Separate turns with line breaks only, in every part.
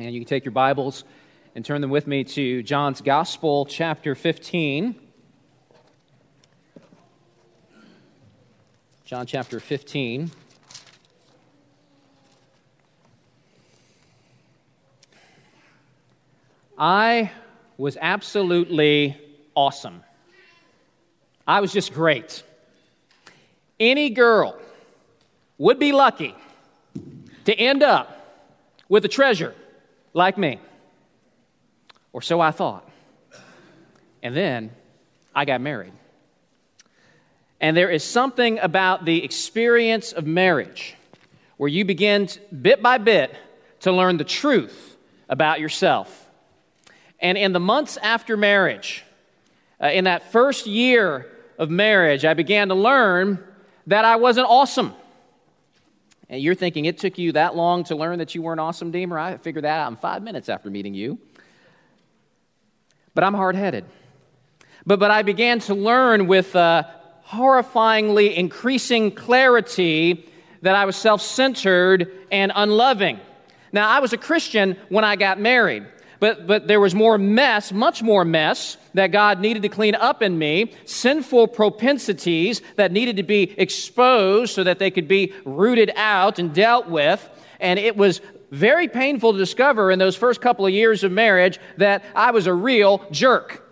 And you can take your Bibles and turn them with me to John's Gospel, chapter 15. John chapter 15. I was absolutely awesome. I was just great. Any girl would be lucky to end up with a treasure like me. Or so I thought. And then I got married. And there is something about the experience of marriage where you begin bit by bit to learn the truth about yourself. And in the months after marriage, uh, in that first year of marriage, I began to learn that I wasn't awesome. And you're thinking it took you that long to learn that you were an awesome, Deemer? I figured that out in five minutes after meeting you. But I'm hard headed. But, but I began to learn with uh, horrifyingly increasing clarity that I was self centered and unloving. Now, I was a Christian when I got married. But, but there was more mess, much more mess, that God needed to clean up in me, sinful propensities that needed to be exposed so that they could be rooted out and dealt with. And it was very painful to discover in those first couple of years of marriage that I was a real jerk.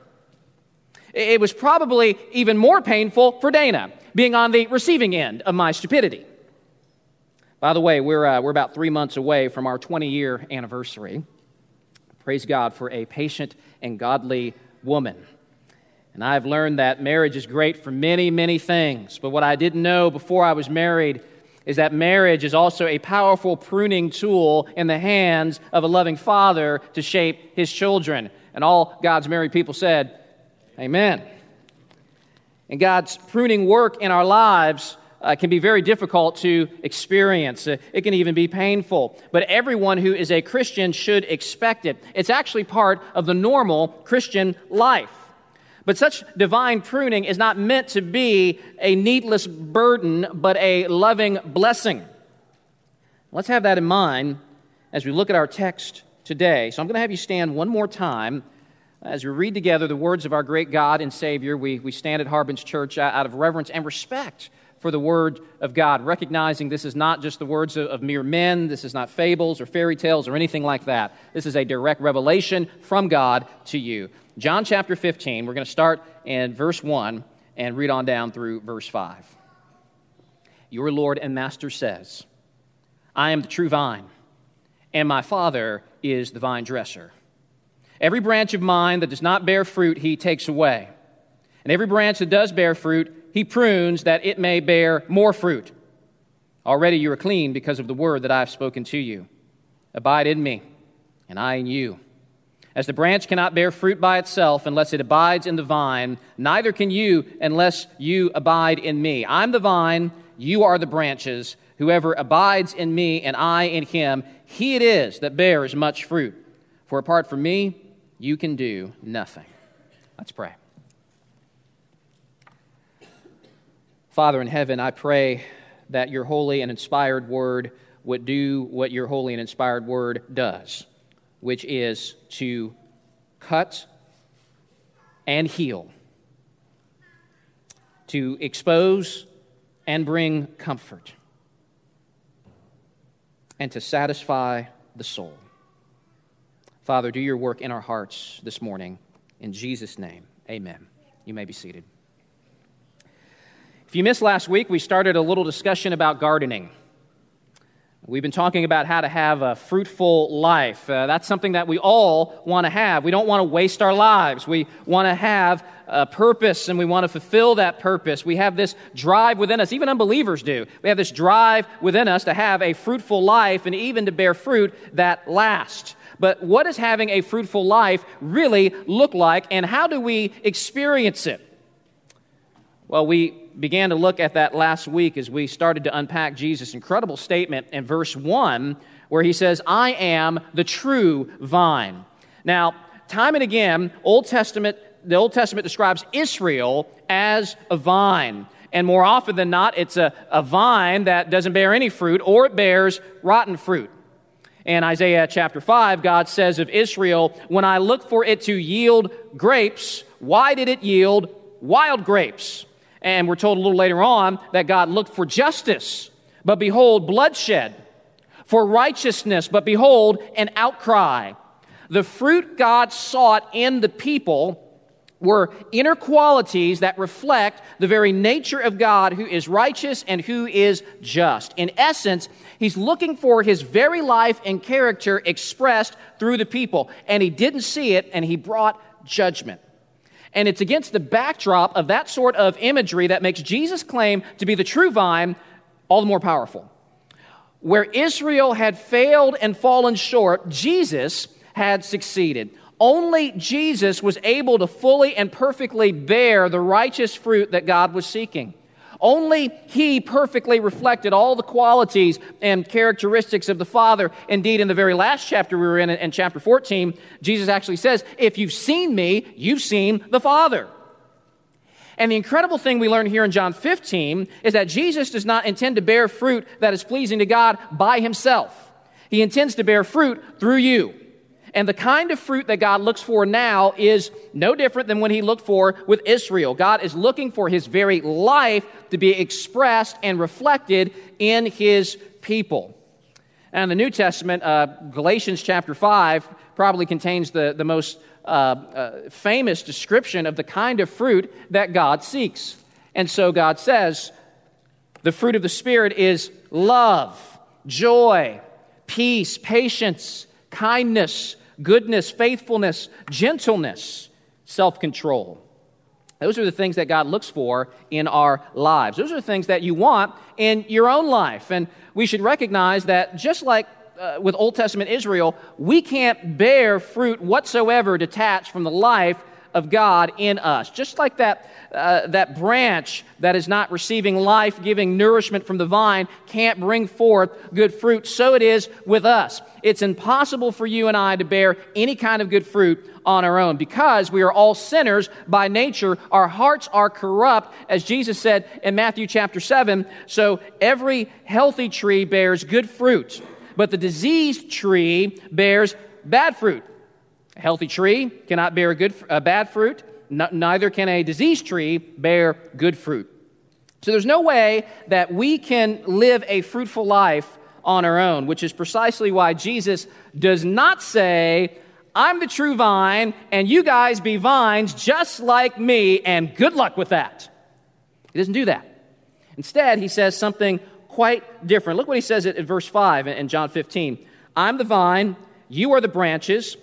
It was probably even more painful for Dana, being on the receiving end of my stupidity. By the way, we're, uh, we're about three months away from our 20 year anniversary. Praise God for a patient and godly woman. And I've learned that marriage is great for many, many things. But what I didn't know before I was married is that marriage is also a powerful pruning tool in the hands of a loving father to shape his children. And all God's married people said, Amen. And God's pruning work in our lives uh, can be very difficult to experience. Uh, it can even be painful. But everyone who is a Christian should expect it. It's actually part of the normal Christian life. But such divine pruning is not meant to be a needless burden, but a loving blessing. Let's have that in mind as we look at our text today. So I'm going to have you stand one more time as we read together the words of our great God and Savior. We, we stand at Harbin's Church out of reverence and respect for the Word of God, recognizing this is not just the words of, of, mere men, this is not fables or fairy tales or anything like that. This is a direct revelation from God to you. John chapter 15, we're going to start in verse 1 and read on down through verse 5. Your Lord and Master says, I am the true vine, and my Father is the vine dresser. Every branch of mine that does not bear fruit, he takes away. And every branch that does bear fruit, he prunes that it may bear more fruit. Already you are clean because of the word that I have spoken to you. Abide in me, and I in you. As the branch cannot bear fruit by itself unless it abides in the vine, neither can you unless you abide in me. I'm the vine, you are the branches. Whoever abides in me and I in him, he it is that bears much fruit. For apart from me, you can do nothing. Let's pray. Father in heaven, I pray that your holy and inspired word would do what your holy and inspired word does, which is to cut and heal, to expose and bring comfort, and to satisfy the soul. Father, do your work in our hearts this morning. In Jesus' name, amen. You may be seated. If you missed last week, we started a little discussion about gardening. We've been talking about how to have a fruitful life. Uh, that's something that we all want to have. We don't want to waste our lives. We want to have a purpose and we want to fulfill that purpose. We have this drive within us, even unbelievers do. We have this drive within us to have a fruitful life and even to bear fruit that lasts. But what does having a fruitful life really look like and how do we experience it? Well, we began to look at that last week as we started to unpack Jesus' incredible statement in verse 1, where he says, I am the true vine. Now, time and again, Old Testament, the Old Testament describes Israel as a vine. And more often than not, it's a, a vine that doesn't bear any fruit or it bears rotten fruit. In Isaiah chapter 5, God says of Israel, When I looked for it to yield grapes, why did it yield wild grapes? And we're told a little later on that God looked for justice, but behold, bloodshed, for righteousness, but behold, an outcry. The fruit God sought in the people were inner qualities that reflect the very nature of God who is righteous and who is just. In essence, he's looking for his very life and character expressed through the people, and he didn't see it, and he brought judgment. And it's against the backdrop of that sort of imagery that makes Jesus' claim to be the true vine all the more powerful. Where Israel had failed and fallen short, Jesus had succeeded. Only Jesus was able to fully and perfectly bear the righteous fruit that God was seeking. Only he perfectly reflected all the qualities and characteristics of the Father. Indeed, in the very last chapter we were in, in chapter 14, Jesus actually says, If you've seen me, you've seen the Father. And the incredible thing we learn here in John 15 is that Jesus does not intend to bear fruit that is pleasing to God by himself. He intends to bear fruit through you. And the kind of fruit that God looks for now is no different than when he looked for with Israel. God is looking for his very life to be expressed and reflected in his people. And the New Testament, uh, Galatians chapter 5, probably contains the, the most uh, uh, famous description of the kind of fruit that God seeks. And so God says, the fruit of the Spirit is love, joy, peace, patience, kindness goodness, faithfulness, gentleness, self control. Those are the things that God looks for in our lives. Those are the things that you want in your own life. And we should recognize that just like uh, with Old Testament Israel, we can't bear fruit whatsoever detached from the life of God in us. Just like that, uh, that branch that is not receiving life giving nourishment from the vine can't bring forth good fruit, so it is with us. It's impossible for you and I to bear any kind of good fruit on our own because we are all sinners by nature. Our hearts are corrupt, as Jesus said in Matthew chapter 7. So every healthy tree bears good fruit, but the diseased tree bears bad fruit. A healthy tree cannot bear good, a bad fruit, neither can a diseased tree bear good fruit. So there's no way that we can live a fruitful life on our own, which is precisely why Jesus does not say, I'm the true vine, and you guys be vines just like me, and good luck with that. He doesn't do that. Instead, he says something quite different. Look what he says in verse 5 in John 15 I'm the vine, you are the branches.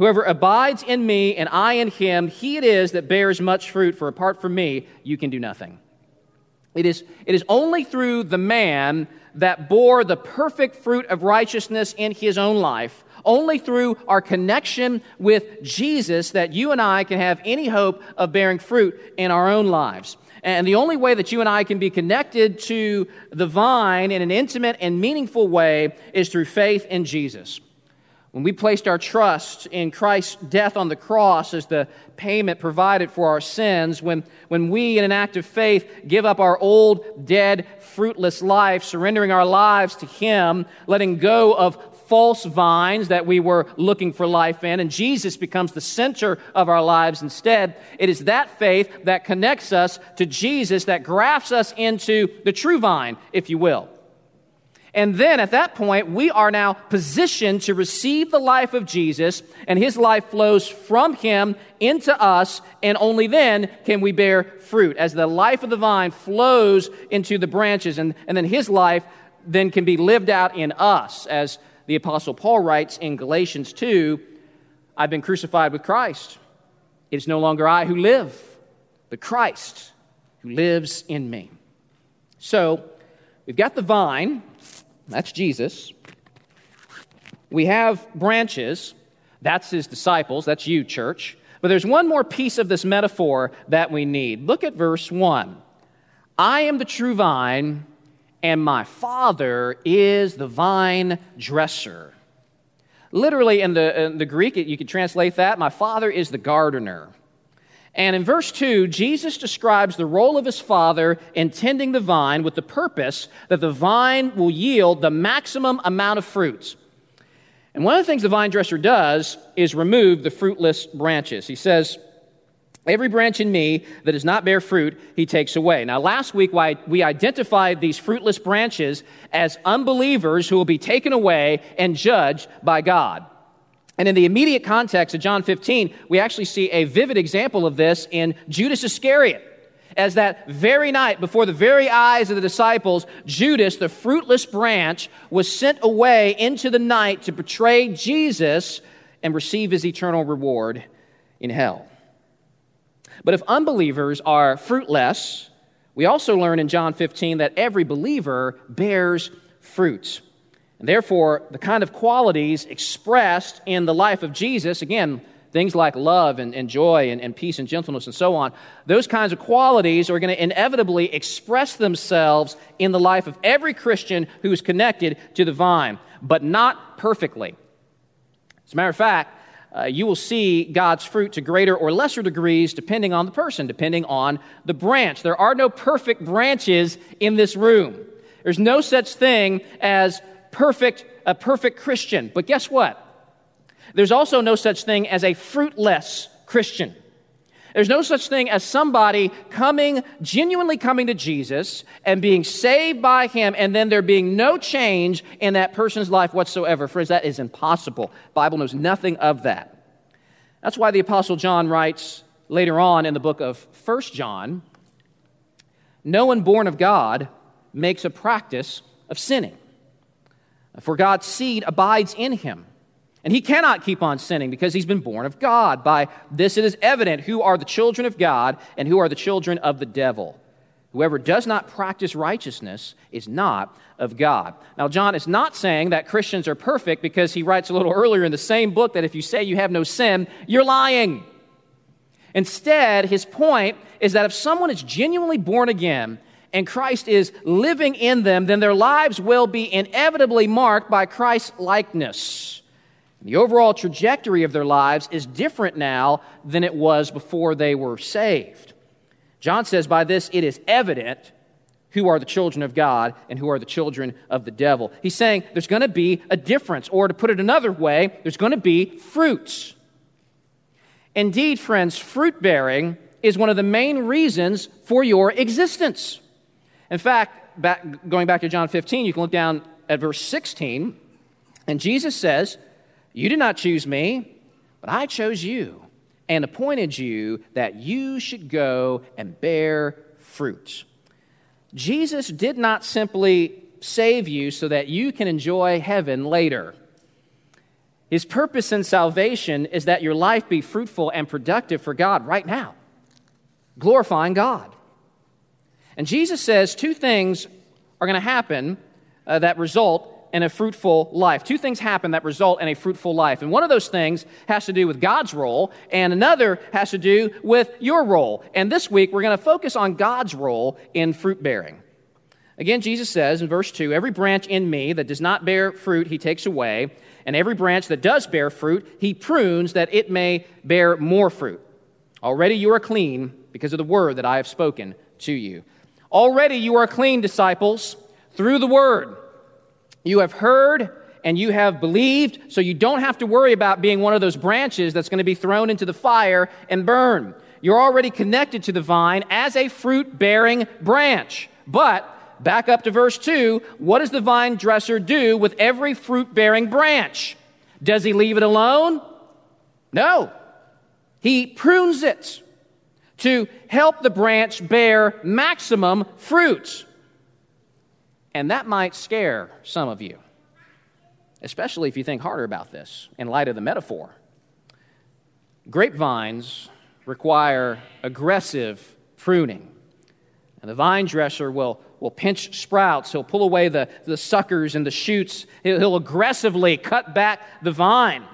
Whoever abides in me and I in him, he it is that bears much fruit, for apart from me, you can do nothing. It is, it is only through the man that bore the perfect fruit of righteousness in his own life, only through our connection with Jesus that you and I can have any hope of bearing fruit in our own lives. And the only way that you and I can be connected to the vine in an intimate and meaningful way is through faith in Jesus. When we placed our trust in Christ's death on the cross as the payment provided for our sins, when, when we, in an act of faith, give up our old, dead, fruitless life, surrendering our lives to Him, letting go of false vines that we were looking for life in, and Jesus becomes the center of our lives instead, it is that faith that connects us to Jesus, that grafts us into the true vine, if you will. And then at that point, we are now positioned to receive the life of Jesus, and his life flows from him into us, and only then can we bear fruit as the life of the vine flows into the branches, and, and then his life then can be lived out in us. As the Apostle Paul writes in Galatians 2 I've been crucified with Christ. It is no longer I who live, but Christ who lives in me. So, we've got the vine that's Jesus. We have branches. That's his disciples. That's you, church. But there's one more piece of this metaphor that we need. Look at verse 1. I am the true vine, and my Father is the vine dresser. Literally, in the, in the Greek, you could translate that My Father is the gardener. And in verse 2, Jesus describes the role of his father in tending the vine with the purpose that the vine will yield the maximum amount of fruits. And one of the things the vine dresser does is remove the fruitless branches. He says, Every branch in me that does not bear fruit, he takes away. Now, last week we identified these fruitless branches as unbelievers who will be taken away and judged by God. And in the immediate context of John 15, we actually see a vivid example of this in Judas Iscariot. As that very night, before the very eyes of the disciples, Judas, the fruitless branch, was sent away into the night to betray Jesus and receive his eternal reward in hell. But if unbelievers are fruitless, we also learn in John 15 that every believer bears fruit. And therefore, the kind of qualities expressed in the life of Jesus, again, things like love and, and joy and, and peace and gentleness and so on, those kinds of qualities are going to inevitably express themselves in the life of every Christian who is connected to the vine, but not perfectly. As a matter of fact, uh, you will see God's fruit to greater or lesser degrees depending on the person, depending on the branch. There are no perfect branches in this room. There's no such thing as perfect, a perfect Christian. But guess what? There's also no such thing as a fruitless Christian. There's no such thing as somebody coming, genuinely coming to Jesus and being saved by him, and then there being no change in that person's life whatsoever. Friends, that is impossible. Bible knows nothing of that. That's why the Apostle John writes later on in the book of First John No one born of God makes a practice of sinning, for God's seed abides in him. And he cannot keep on sinning because he's been born of God. By this it is evident who are the children of God and who are the children of the devil. Whoever does not practice righteousness is not of God. Now, John is not saying that Christians are perfect because he writes a little earlier in the same book that if you say you have no sin, you're lying. Instead, his point is that if someone is genuinely born again and Christ is living in them, then their lives will be inevitably marked by Christ's likeness. The overall trajectory of their lives is different now than it was before they were saved. John says, By this it is evident who are the children of God and who are the children of the devil. He's saying there's going to be a difference, or to put it another way, there's going to be fruits. Indeed, friends, fruit bearing is one of the main reasons for your existence. In fact, back, going back to John 15, you can look down at verse 16, and Jesus says, you did not choose me, but I chose you and appointed you that you should go and bear fruit. Jesus did not simply save you so that you can enjoy heaven later. His purpose in salvation is that your life be fruitful and productive for God right now, glorifying God. And Jesus says two things are going to happen uh, that result and a fruitful life. Two things happen that result in a fruitful life. And one of those things has to do with God's role, and another has to do with your role. And this week, we're going to focus on God's role in fruit bearing. Again, Jesus says in verse 2 Every branch in me that does not bear fruit, he takes away, and every branch that does bear fruit, he prunes that it may bear more fruit. Already you are clean because of the word that I have spoken to you. Already you are clean, disciples, through the word you have heard and you have believed, so you don't have to worry about being one of those branches that's going to be thrown into the fire and burn. You're already connected to the vine as a fruit bearing branch. But back up to verse 2 what does the vine dresser do with every fruit bearing branch? Does he leave it alone? No. He prunes it to help the branch bear maximum fruit. And that might scare some of you, especially if you think harder about this in light of the metaphor. Grapevines require aggressive pruning. And the vine dresser will, will pinch sprouts. He'll pull away the, the suckers and the shoots. He'll, he'll aggressively cut back the vine.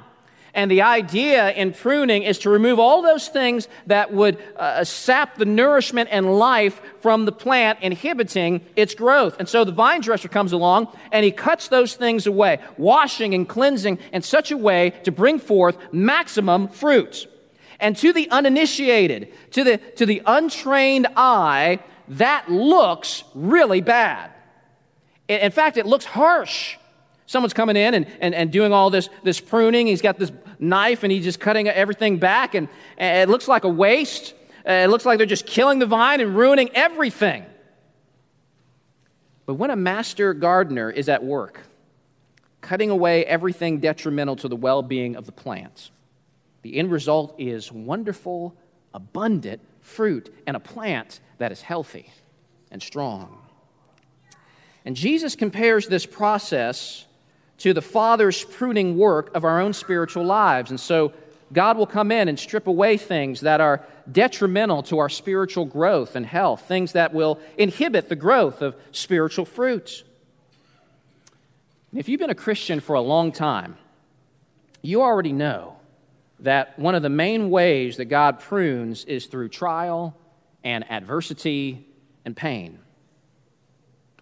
And the idea in pruning is to remove all those things that would uh, sap the nourishment and life from the plant, inhibiting its growth. And so the vine dresser comes along and he cuts those things away, washing and cleansing in such a way to bring forth maximum fruit. And to the uninitiated, to the, to the untrained eye, that looks really bad. In fact, it looks harsh Someone's coming in and, and, and doing all this, this pruning. He's got this knife and he's just cutting everything back, and, and it looks like a waste. Uh, it looks like they're just killing the vine and ruining everything. But when a master gardener is at work, cutting away everything detrimental to the well being of the plants, the end result is wonderful, abundant fruit and a plant that is healthy and strong. And Jesus compares this process to the Father's pruning work of our own spiritual lives. And so God will come in and strip away things that are detrimental to our spiritual growth and health, things that will inhibit the growth of spiritual fruits. If you've been a Christian for a long time, you already know that one of the main ways that God prunes is through trial and adversity and pain.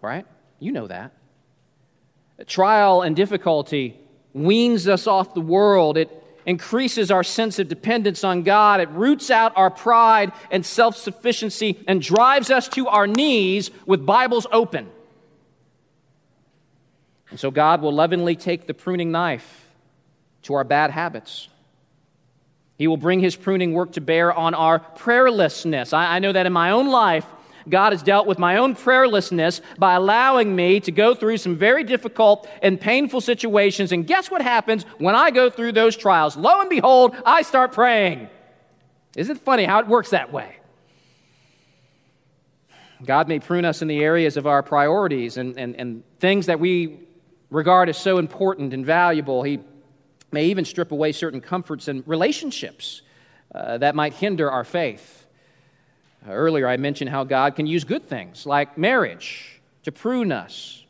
Right? You know that. Trial and difficulty weans us off the world. It increases our sense of dependence on God. It roots out our pride and self sufficiency and drives us to our knees with Bibles open. And so God will lovingly take the pruning knife to our bad habits. He will bring his pruning work to bear on our prayerlessness. I, I know that in my own life, God has dealt with my own prayerlessness by allowing me to go through some very difficult and painful situations. And guess what happens when I go through those trials? Lo and behold, I start praying. Isn't it funny how it works that way? God may prune us in the areas of our priorities and, and, and things that we regard as so important and valuable. He may even strip away certain comforts and relationships uh, that might hinder our faith. Earlier, I mentioned how God can use good things like marriage to prune us.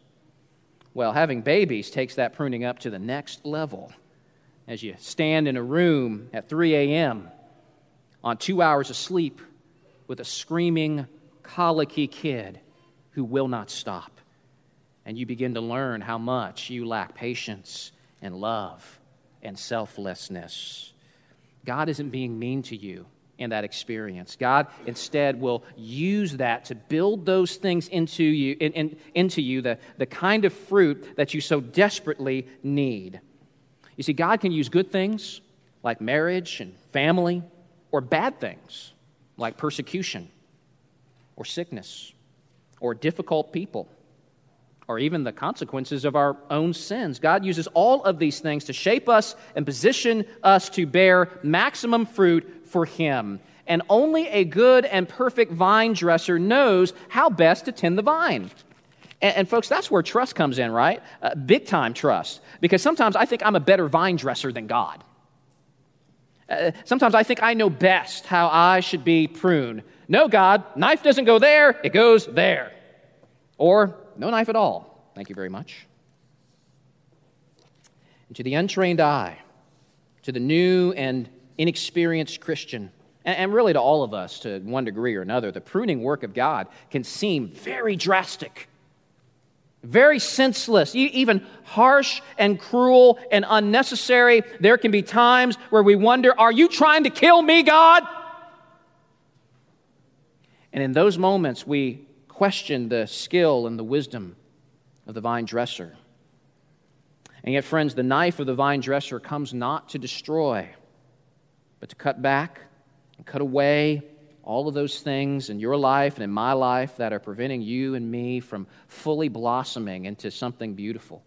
Well, having babies takes that pruning up to the next level. As you stand in a room at 3 a.m. on two hours of sleep with a screaming, colicky kid who will not stop, and you begin to learn how much you lack patience and love and selflessness. God isn't being mean to you in that experience. God instead will use that to build those things into you, in, in, into you the, the kind of fruit that you so desperately need. You see, God can use good things like marriage and family, or bad things like persecution, or sickness, or difficult people, or even the consequences of our own sins. God uses all of these things to shape us and position us to bear maximum fruit for him. And only a good and perfect vine dresser knows how best to tend the vine. And, and folks, that's where trust comes in, right? Uh, big time trust. Because sometimes I think I'm a better vine dresser than God. Uh, sometimes I think I know best how I should be pruned. No, God, knife doesn't go there, it goes there. Or no knife at all. Thank you very much. And to the untrained eye, to the new and inexperienced Christian, and really to all of us to one degree or another, the pruning work of God can seem very drastic, very senseless, even harsh and cruel and unnecessary. There can be times where we wonder, Are you trying to kill me, God? And in those moments, we question the skill and the wisdom of the vine dresser. And yet, friends, the knife of the vine dresser comes not to destroy but to cut back and cut away all of those things in your life and in my life that are preventing you and me from fully blossoming into something beautiful.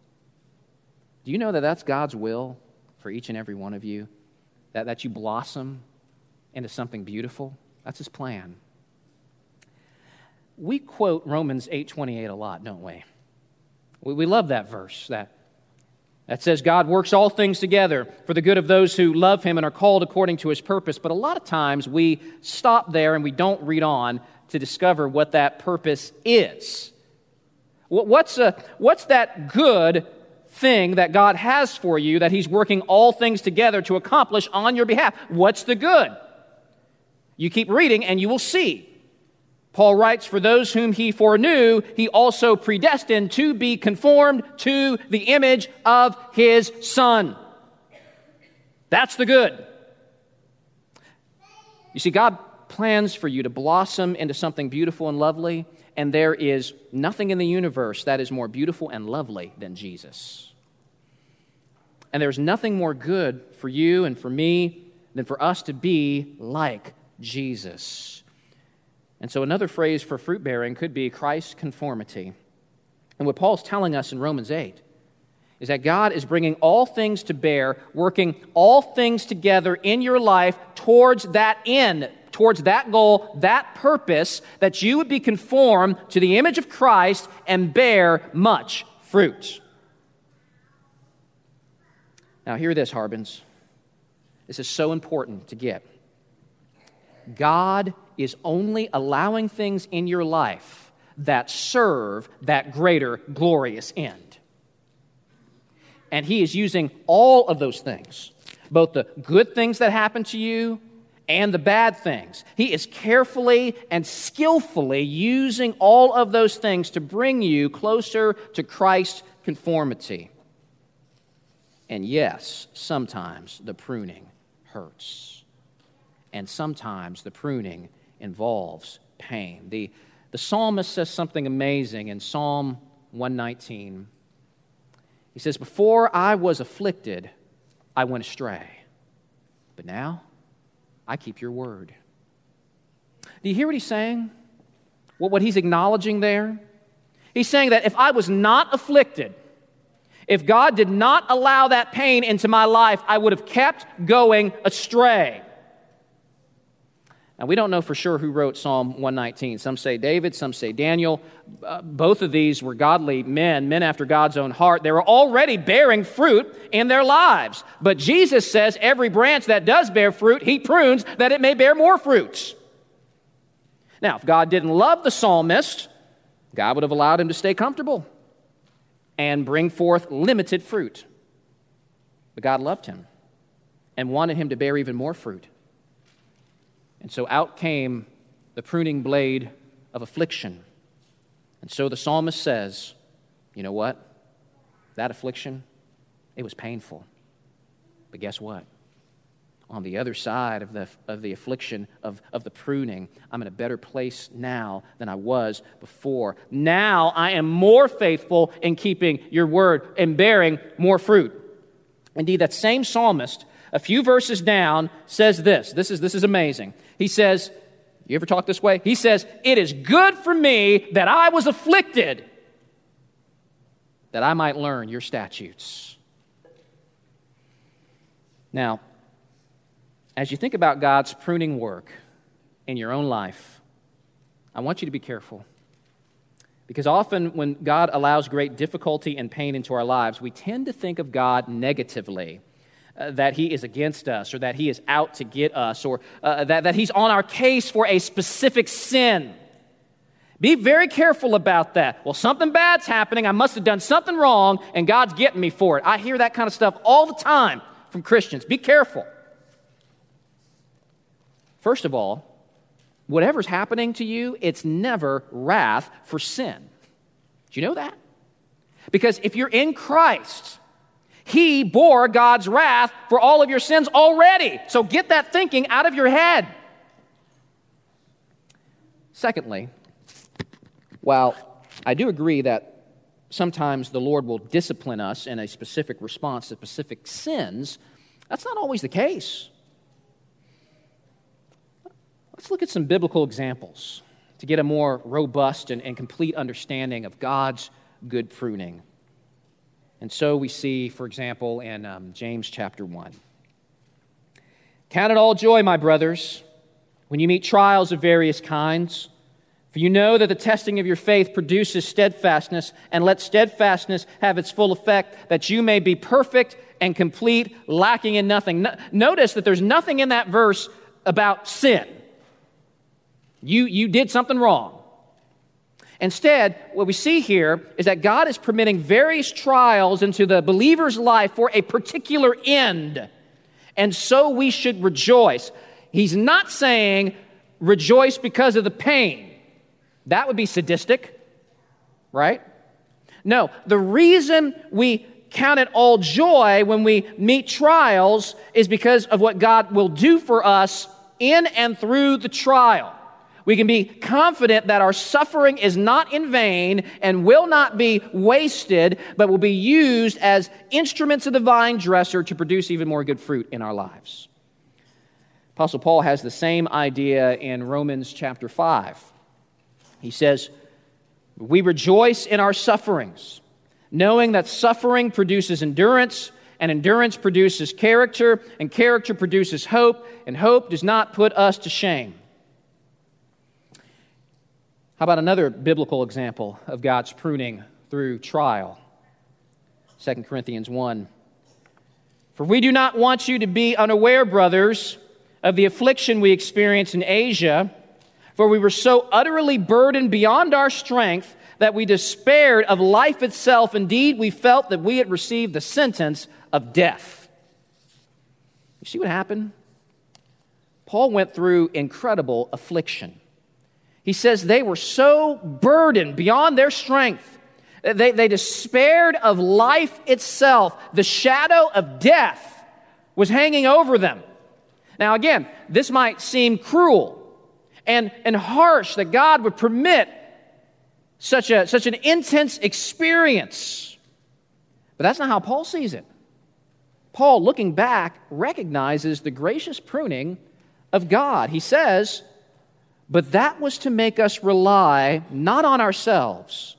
Do you know that that's God's will for each and every one of you? That, that you blossom into something beautiful? That's his plan. We quote Romans 8:28 a lot, don't we? we? We love that verse, that that says God works all things together for the good of those who love him and are called according to his purpose. But a lot of times we stop there and we don't read on to discover what that purpose is. What's, a, what's that good thing that God has for you that he's working all things together to accomplish on your behalf? What's the good? You keep reading and you will see. Paul writes, For those whom he foreknew, he also predestined to be conformed to the image of his Son. That's the good. You see, God plans for you to blossom into something beautiful and lovely, and there is nothing in the universe that is more beautiful and lovely than Jesus. And there's nothing more good for you and for me than for us to be like Jesus. And so, another phrase for fruit bearing could be Christ conformity. And what Paul's telling us in Romans 8 is that God is bringing all things to bear, working all things together in your life towards that end, towards that goal, that purpose, that you would be conformed to the image of Christ and bear much fruit. Now, hear this, Harbins. This is so important to get. God is only allowing things in your life that serve that greater glorious end. And He is using all of those things, both the good things that happen to you and the bad things. He is carefully and skillfully using all of those things to bring you closer to Christ's conformity. And yes, sometimes the pruning hurts. And sometimes the pruning involves pain. The, the psalmist says something amazing in Psalm 119. He says, Before I was afflicted, I went astray. But now I keep your word. Do you hear what he's saying? What, what he's acknowledging there? He's saying that if I was not afflicted, if God did not allow that pain into my life, I would have kept going astray. Now, we don't know for sure who wrote Psalm 119. Some say David, some say Daniel. Uh, both of these were godly men, men after God's own heart. They were already bearing fruit in their lives. But Jesus says every branch that does bear fruit, he prunes that it may bear more fruits. Now, if God didn't love the psalmist, God would have allowed him to stay comfortable and bring forth limited fruit. But God loved him and wanted him to bear even more fruit. And so out came the pruning blade of affliction. And so the psalmist says, You know what? That affliction, it was painful. But guess what? On the other side of the, of the affliction, of, of the pruning, I'm in a better place now than I was before. Now I am more faithful in keeping your word and bearing more fruit. Indeed, that same psalmist, a few verses down, says this. This is, this is amazing. He says, You ever talk this way? He says, It is good for me that I was afflicted, that I might learn your statutes. Now, as you think about God's pruning work in your own life, I want you to be careful. Because often, when God allows great difficulty and pain into our lives, we tend to think of God negatively. Uh, that he is against us or that he is out to get us or uh, that, that he's on our case for a specific sin. Be very careful about that. Well, something bad's happening. I must have done something wrong and God's getting me for it. I hear that kind of stuff all the time from Christians. Be careful. First of all, whatever's happening to you, it's never wrath for sin. Do you know that? Because if you're in Christ, he bore God's wrath for all of your sins already. So get that thinking out of your head. Secondly, while I do agree that sometimes the Lord will discipline us in a specific response to specific sins, that's not always the case. Let's look at some biblical examples to get a more robust and, and complete understanding of God's good pruning. And so we see, for example, in um, James chapter 1. Count it all joy, my brothers, when you meet trials of various kinds. For you know that the testing of your faith produces steadfastness, and let steadfastness have its full effect, that you may be perfect and complete, lacking in nothing. No, notice that there's nothing in that verse about sin. You, you did something wrong. Instead, what we see here is that God is permitting various trials into the believer's life for a particular end. And so we should rejoice. He's not saying rejoice because of the pain. That would be sadistic, right? No, the reason we count it all joy when we meet trials is because of what God will do for us in and through the trial. We can be confident that our suffering is not in vain and will not be wasted, but will be used as instruments of the vine dresser to produce even more good fruit in our lives. Apostle Paul has the same idea in Romans chapter 5. He says, We rejoice in our sufferings, knowing that suffering produces endurance, and endurance produces character, and character produces hope, and hope does not put us to shame how about another biblical example of God's pruning through trial? 2 Corinthians 1. For we do not want you to be unaware, brothers, of the affliction we experienced in Asia, for we were so utterly burdened beyond our strength that we despaired of life itself. Indeed, we felt that we had received the sentence of death. You see what happened? Paul went through incredible affliction. He says they were so burdened beyond their strength. They, they despaired of life itself. The shadow of death was hanging over them. Now, again, this might seem cruel and, and harsh that God would permit such, a, such an intense experience. But that's not how Paul sees it. Paul, looking back, recognizes the gracious pruning of God. He says, but that was to make us rely not on ourselves,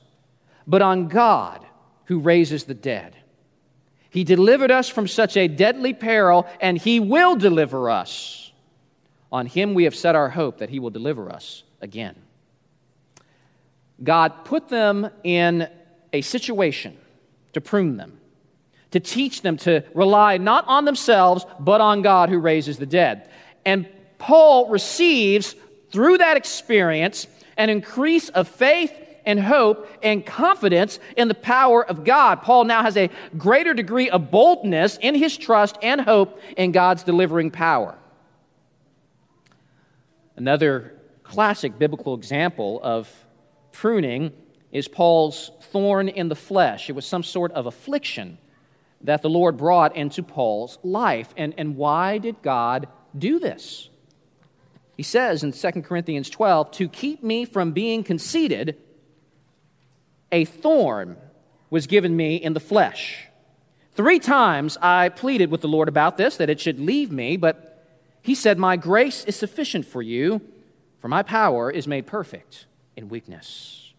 but on God who raises the dead. He delivered us from such a deadly peril, and He will deliver us. On Him we have set our hope that He will deliver us again. God put them in a situation to prune them, to teach them to rely not on themselves, but on God who raises the dead. And Paul receives through that experience an increase of faith and hope and confidence in the power of God. Paul now has a greater degree of boldness in his trust and hope in God's delivering power. Another classic biblical example of pruning is Paul's thorn in the flesh. It was some sort of affliction that the Lord brought into Paul's life. And, and why did God do this? He says in 2 Corinthians 12, to keep me from being conceited, a thorn was given me in the flesh. Three times I pleaded with the Lord about this, that it should leave me, but he said, My grace is sufficient for you, for my power is made perfect in weakness.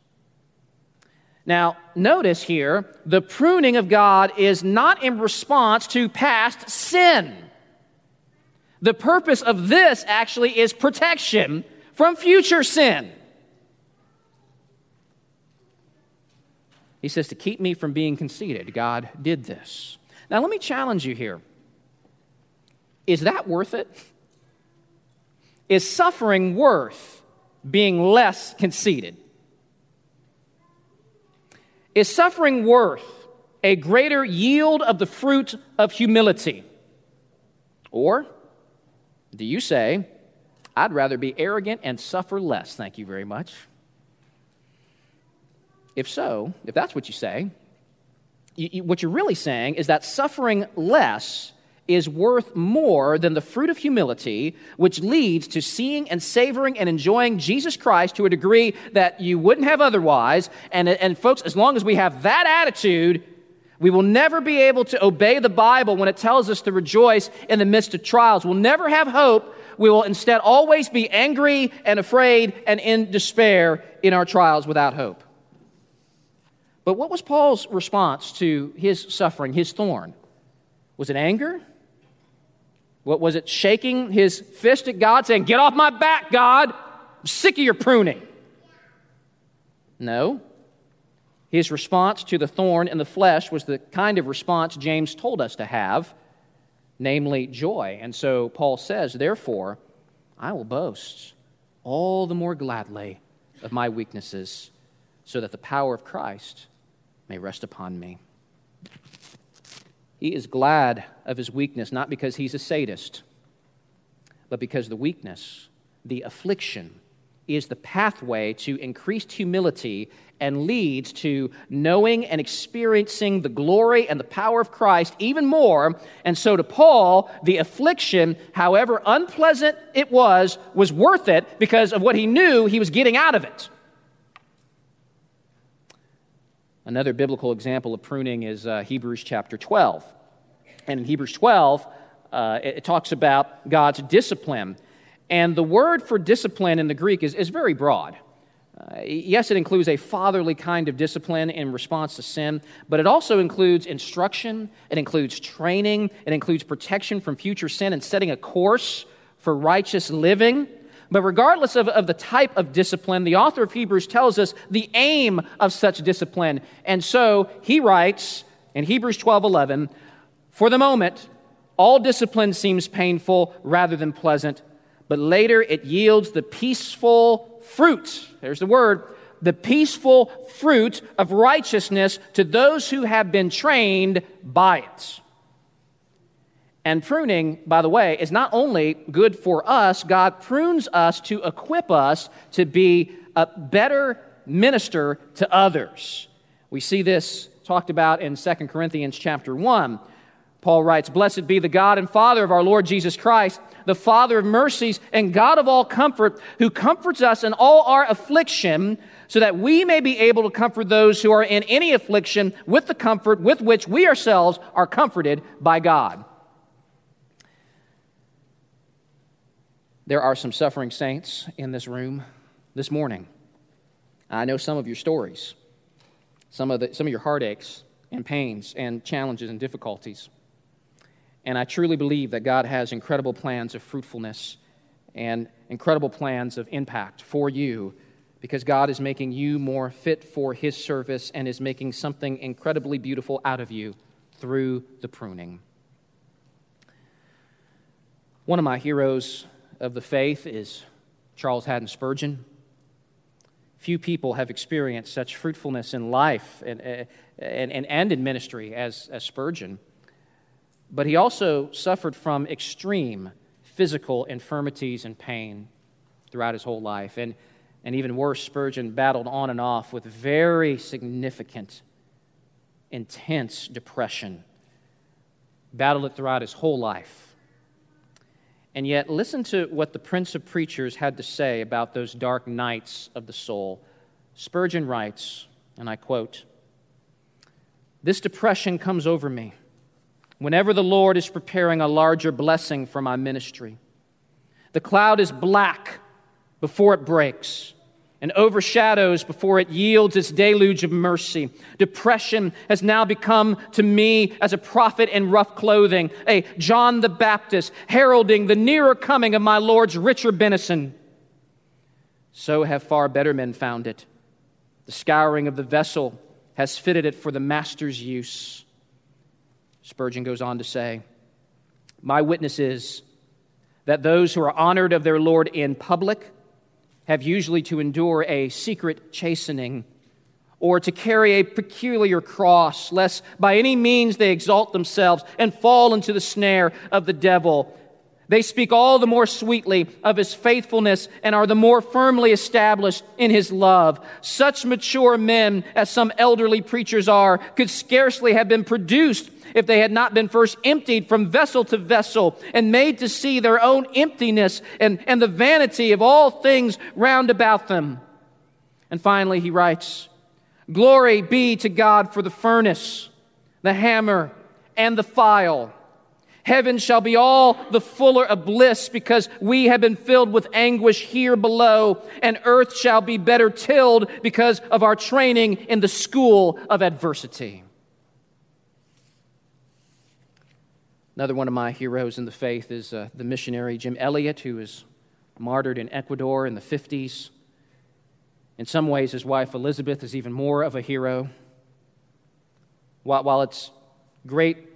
Now, notice here, the pruning of God is not in response to past sin. The purpose of this actually is protection from future sin. He says, to keep me from being conceited, God did this. Now, let me challenge you here. Is that worth it? Is suffering worth being less conceited? Is suffering worth a greater yield of the fruit of humility? Or do you say, I'd rather be arrogant and suffer less, thank you very much? If so, if that's what you say, you, you, what you're really saying is that suffering less is worth more than the fruit of humility, which leads to seeing and savoring and enjoying Jesus Christ to a degree that you wouldn't have otherwise. And, and folks, as long as we have that attitude, we will never be able to obey the Bible when it tells us to rejoice in the midst of trials. We'll never have hope. We will instead always be angry and afraid and in despair in our trials without hope. But what was Paul's response to his suffering, his thorn? Was it anger? What was it shaking his fist at God, saying, Get off my back, God! I'm sick of your pruning. No. His response to the thorn in the flesh was the kind of response James told us to have, namely joy. And so Paul says, Therefore, I will boast all the more gladly of my weaknesses, so that the power of Christ may rest upon me. He is glad of his weakness, not because he's a sadist, but because the weakness, the affliction, is the pathway to increased humility and leads to knowing and experiencing the glory and the power of Christ even more. And so to Paul, the affliction, however unpleasant it was, was worth it because of what he knew he was getting out of it. Another biblical example of pruning is uh, Hebrews chapter 12. And in Hebrews 12, uh, it, it talks about God's discipline. And the word for discipline in the Greek is, is very broad. Uh, yes, it includes a fatherly kind of discipline in response to sin, but it also includes instruction, it includes training, it includes protection from future sin and setting a course for righteous living. But regardless of, of the type of discipline, the author of Hebrews tells us the aim of such discipline. And so he writes in Hebrews 12 11, For the moment, all discipline seems painful rather than pleasant, but later it yields the peaceful fruit, there's the word, the peaceful fruit of righteousness to those who have been trained by it. And pruning, by the way, is not only good for us, God prunes us to equip us to be a better minister to others. We see this talked about in 2 Corinthians chapter 1. Paul writes, Blessed be the God and Father of our Lord Jesus Christ, the Father of mercies and God of all comfort, who comforts us in all our affliction, so that we may be able to comfort those who are in any affliction with the comfort with which we ourselves are comforted by God. There are some suffering saints in this room this morning. I know some of your stories, some of, the, some of your heartaches and pains and challenges and difficulties. And I truly believe that God has incredible plans of fruitfulness and incredible plans of impact for you because God is making you more fit for His service and is making something incredibly beautiful out of you through the pruning. One of my heroes of the faith is Charles Haddon Spurgeon. Few people have experienced such fruitfulness in life and, uh, and, and, and in ministry as, as Spurgeon but he also suffered from extreme physical infirmities and pain throughout his whole life. And, and even worse, Spurgeon battled on and off with very significant, intense depression, battled it throughout his whole life. And yet, listen to what the Prince of Preachers had to say about those dark nights of the soul. Spurgeon writes, and I quote This depression comes over me whenever the Lord is preparing a larger blessing for my ministry. The cloud is black before it breaks and overshadows before it yields its deluge of mercy. Depression has now become to me as a prophet in rough clothing, a John the Baptist heralding the nearer coming of my Lord's richer benison. So have far better men found it. The scouring of the vessel has fitted it for the master's use. Spurgeon goes on to say, My witness is that those who are honored of their Lord in public have usually to endure a secret chastening or to carry a peculiar cross, lest by any means they exalt themselves and fall into the snare of the devil. They speak all the more sweetly of his faithfulness and are the more firmly established in his love. Such mature men as some elderly preachers are could scarcely have been produced if they had not been first emptied from vessel to vessel and made to see their own emptiness and, and the vanity of all things round about them. And finally, he writes, Glory be to God for the furnace, the hammer, and the file. Heaven shall be all the fuller of bliss because we have been filled with anguish here below, and earth shall be better tilled because of our training in the school of adversity. Another one of my heroes in the faith is uh, the missionary Jim Elliot, who was martyred in Ecuador in the 50s. In some ways, his wife Elisabeth is even more of a hero. While, while it's great,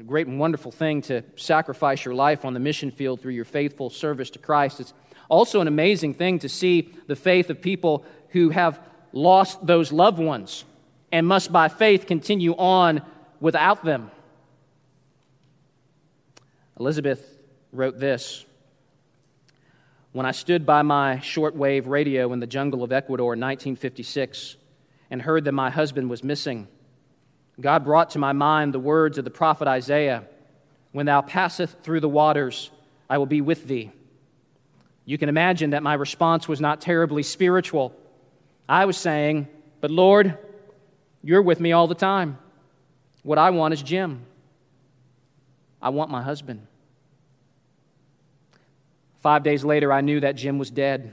a great and wonderful thing to sacrifice your life on the mission field through your faithful service to Christ, it's also an amazing thing to see the faith of people who have lost those loved ones and must by faith continue on without them. Elisabeth wrote this When I stood by my shortwave radio in the jungle of Ecuador in 1956 and heard that my husband was missing, God brought to my mind the words of the prophet Isaiah When thou passest through the waters, I will be with thee. You can imagine that my response was not terribly spiritual. I was saying, But Lord, you're with me all the time. What I want is Jim. I want my husband. Five days later, I knew that Jim was dead,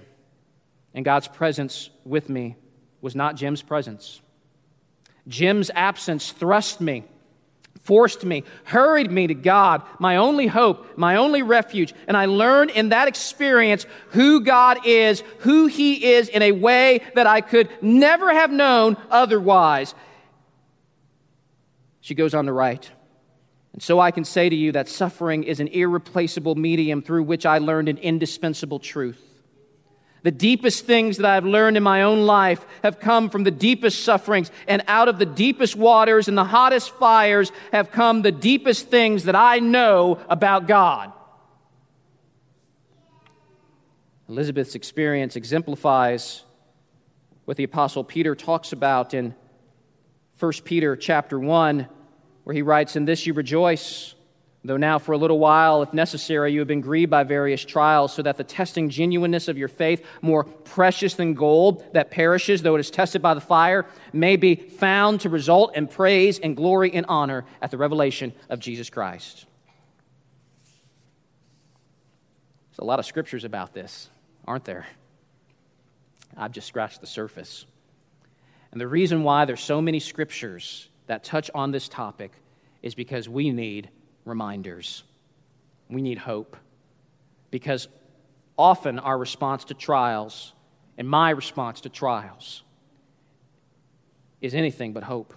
and God's presence with me was not Jim's presence. Jim's absence thrust me, forced me, hurried me to God, my only hope, my only refuge. And I learned in that experience who God is, who He is in a way that I could never have known otherwise. She goes on to write. And so I can say to you that suffering is an irreplaceable medium through which I learned an indispensable truth. The deepest things that I've learned in my own life have come from the deepest sufferings, and out of the deepest waters and the hottest fires have come the deepest things that I know about God. Elisabeth's experience exemplifies what the apostle Peter talks about in 1 Peter chapter 1 where he writes, In this you rejoice, though now for a little while, if necessary, you have been grieved by various trials, so that the testing genuineness of your faith, more precious than gold that perishes, though it is tested by the fire, may be found to result in praise and glory and honor at the revelation of Jesus Christ. There's a lot of scriptures about this, aren't there? I've just scratched the surface. And the reason why there's so many scriptures that touch on this topic is because we need reminders. We need hope. Because often our response to trials, and my response to trials, is anything but hope.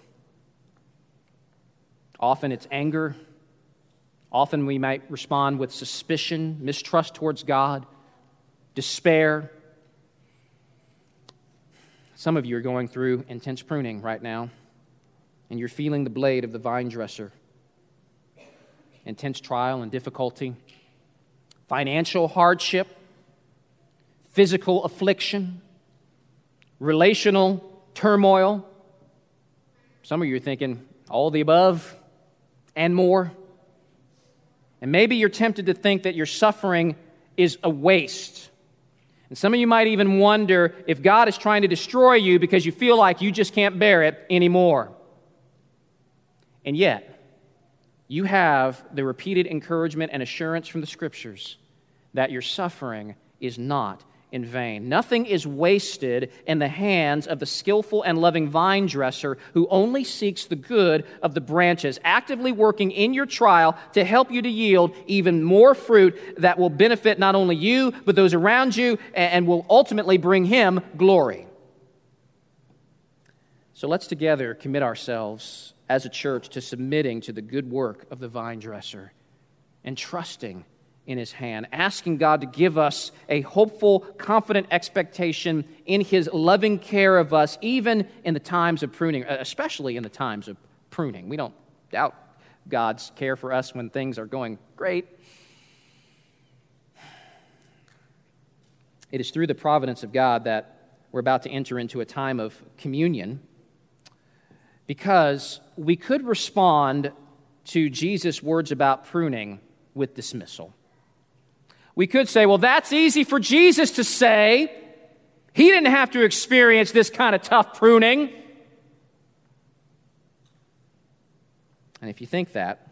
Often it's anger. Often we might respond with suspicion, mistrust towards God, despair. Some of you are going through intense pruning right now and you're feeling the blade of the vine dresser. Intense trial and difficulty, financial hardship, physical affliction, relational turmoil. Some of you are thinking, all the above and more. And maybe you're tempted to think that your suffering is a waste. And some of you might even wonder if God is trying to destroy you because you feel like you just can't bear it anymore. And yet, you have the repeated encouragement and assurance from the scriptures that your suffering is not in vain. Nothing is wasted in the hands of the skillful and loving vine dresser who only seeks the good of the branches, actively working in your trial to help you to yield even more fruit that will benefit not only you, but those around you, and will ultimately bring him glory. So let's together commit ourselves as a church to submitting to the good work of the vine dresser and trusting in his hand, asking God to give us a hopeful, confident expectation in his loving care of us, even in the times of pruning, uh, especially in the times of pruning. We don't doubt God's care for us when things are going great. It is through the providence of God that we're about to enter into a time of communion because we could respond to Jesus' words about pruning with dismissal. We could say, well, that's easy for Jesus to say. He didn't have to experience this kind of tough pruning. And if you think that,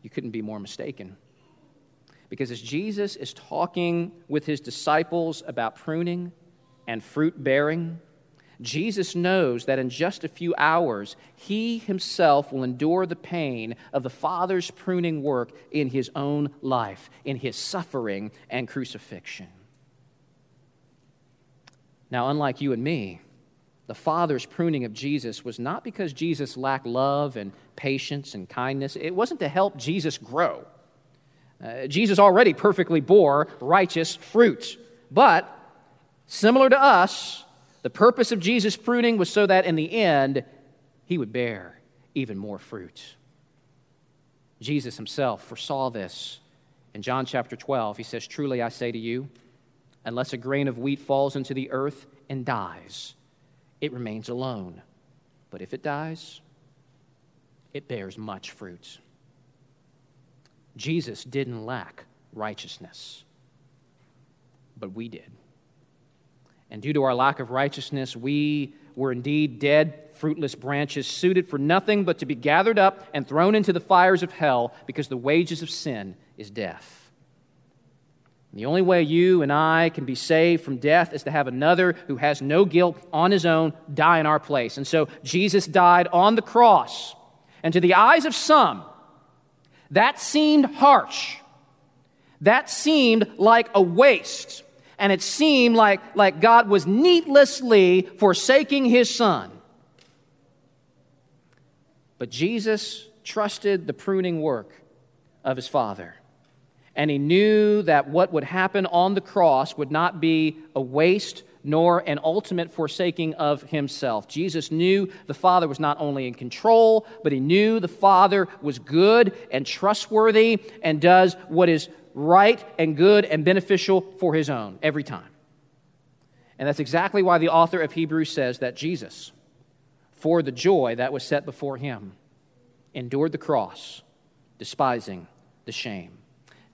you couldn't be more mistaken. Because as Jesus is talking with his disciples about pruning and fruit bearing, Jesus knows that in just a few hours, he himself will endure the pain of the Father's pruning work in his own life, in his suffering and crucifixion. Now, unlike you and me, the Father's pruning of Jesus was not because Jesus lacked love and patience and kindness. It wasn't to help Jesus grow. Uh, Jesus already perfectly bore righteous fruit. But, similar to us, the purpose of Jesus' pruning was so that in the end, he would bear even more fruit. Jesus himself foresaw this. In John chapter 12, he says, Truly I say to you, unless a grain of wheat falls into the earth and dies, it remains alone. But if it dies, it bears much fruit. Jesus didn't lack righteousness, but we did. And due to our lack of righteousness, we were indeed dead, fruitless branches, suited for nothing but to be gathered up and thrown into the fires of hell, because the wages of sin is death. The only way you and I can be saved from death is to have another who has no guilt on his own die in our place. And so Jesus died on the cross. And to the eyes of some, that seemed harsh. That seemed like a waste. And it seemed like, like God was needlessly forsaking his son. But Jesus trusted the pruning work of his Father. And he knew that what would happen on the cross would not be a waste nor an ultimate forsaking of himself. Jesus knew the Father was not only in control, but he knew the Father was good and trustworthy and does what is right and good and beneficial for his own every time. And that's exactly why the author of Hebrews says that Jesus, for the joy that was set before him, endured the cross, despising the shame.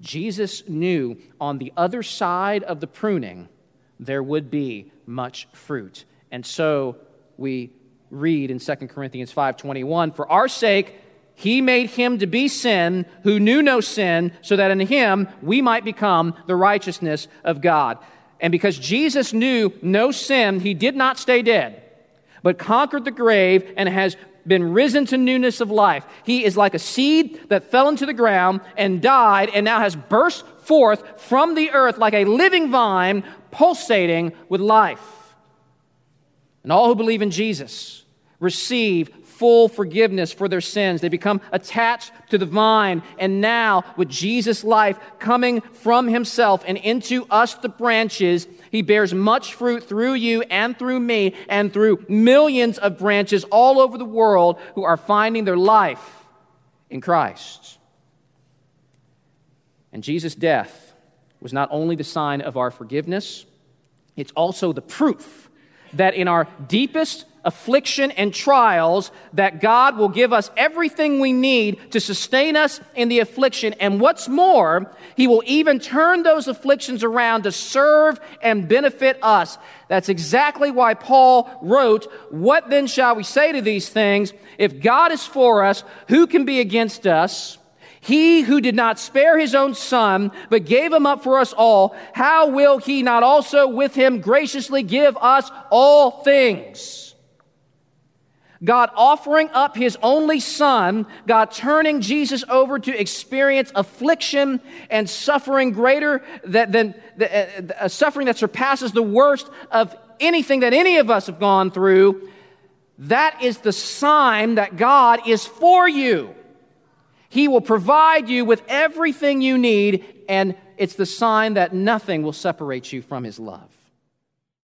Jesus knew on the other side of the pruning there would be much fruit. And so we read in 2 Corinthians 5:21, "For our sake he made him to be sin who knew no sin, so that in him we might become the righteousness of God." And because Jesus knew no sin, he did not stay dead, but conquered the grave and has been risen to newness of life. He is like a seed that fell into the ground and died and now has burst forth from the earth like a living vine pulsating with life. And all who believe in Jesus receive full forgiveness for their sins. They become attached to the vine. And now, with Jesus' life coming from himself and into us, the branches, he bears much fruit through you and through me and through millions of branches all over the world who are finding their life in Christ. And Jesus' death was not only the sign of our forgiveness, it's also the proof that in our deepest affliction and trials that God will give us everything we need to sustain us in the affliction. And what's more, He will even turn those afflictions around to serve and benefit us. That's exactly why Paul wrote, What then shall we say to these things? If God is for us, who can be against us? He who did not spare his own son, but gave him up for us all, how will he not also with him graciously give us all things? God offering up his only son, God turning Jesus over to experience affliction and suffering greater than, than uh, uh, suffering that surpasses the worst of anything that any of us have gone through. That is the sign that God is for you. He will provide you with everything you need, and it's the sign that nothing will separate you from his love.